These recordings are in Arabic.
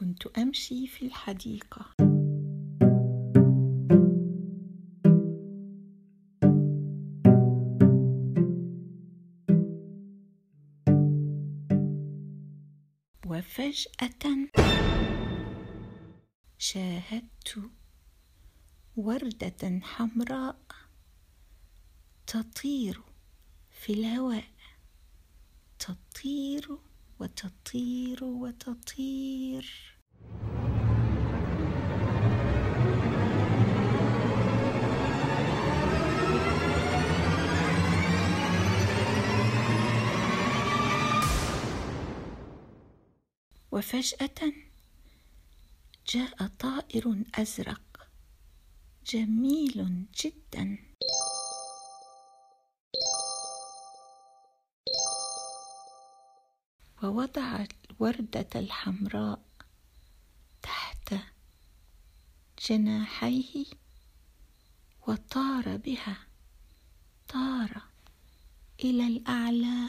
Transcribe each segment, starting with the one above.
كنت أمشي في الحديقة. وفجأة شاهدت وردة حمراء تطير في الهواء تطير وتطير وتطير. وفجأة جاء طائر أزرق جميل جدا. ووضع الوردة الحمراء تحت جناحيه وطار بها طار إلى الأعلى.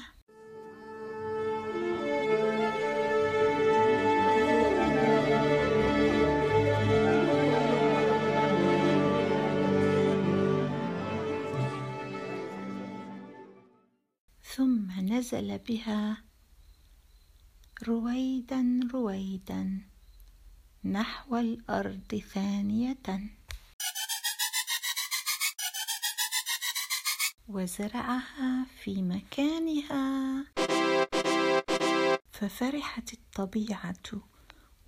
ثم نزل بها رويدا رويدا. نحو الأرض ثانية. وزرعها في مكانها. ففرحت الطبيعة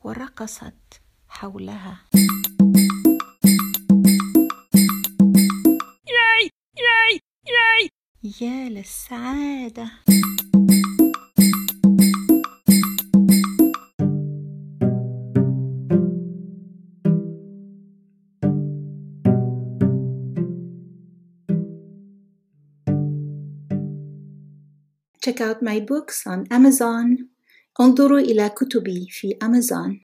ورقصت حولها. ياي ياي ياي. يا للسعادة. Check out my books on Amazon. انظروا إلى كتبي في أمازون.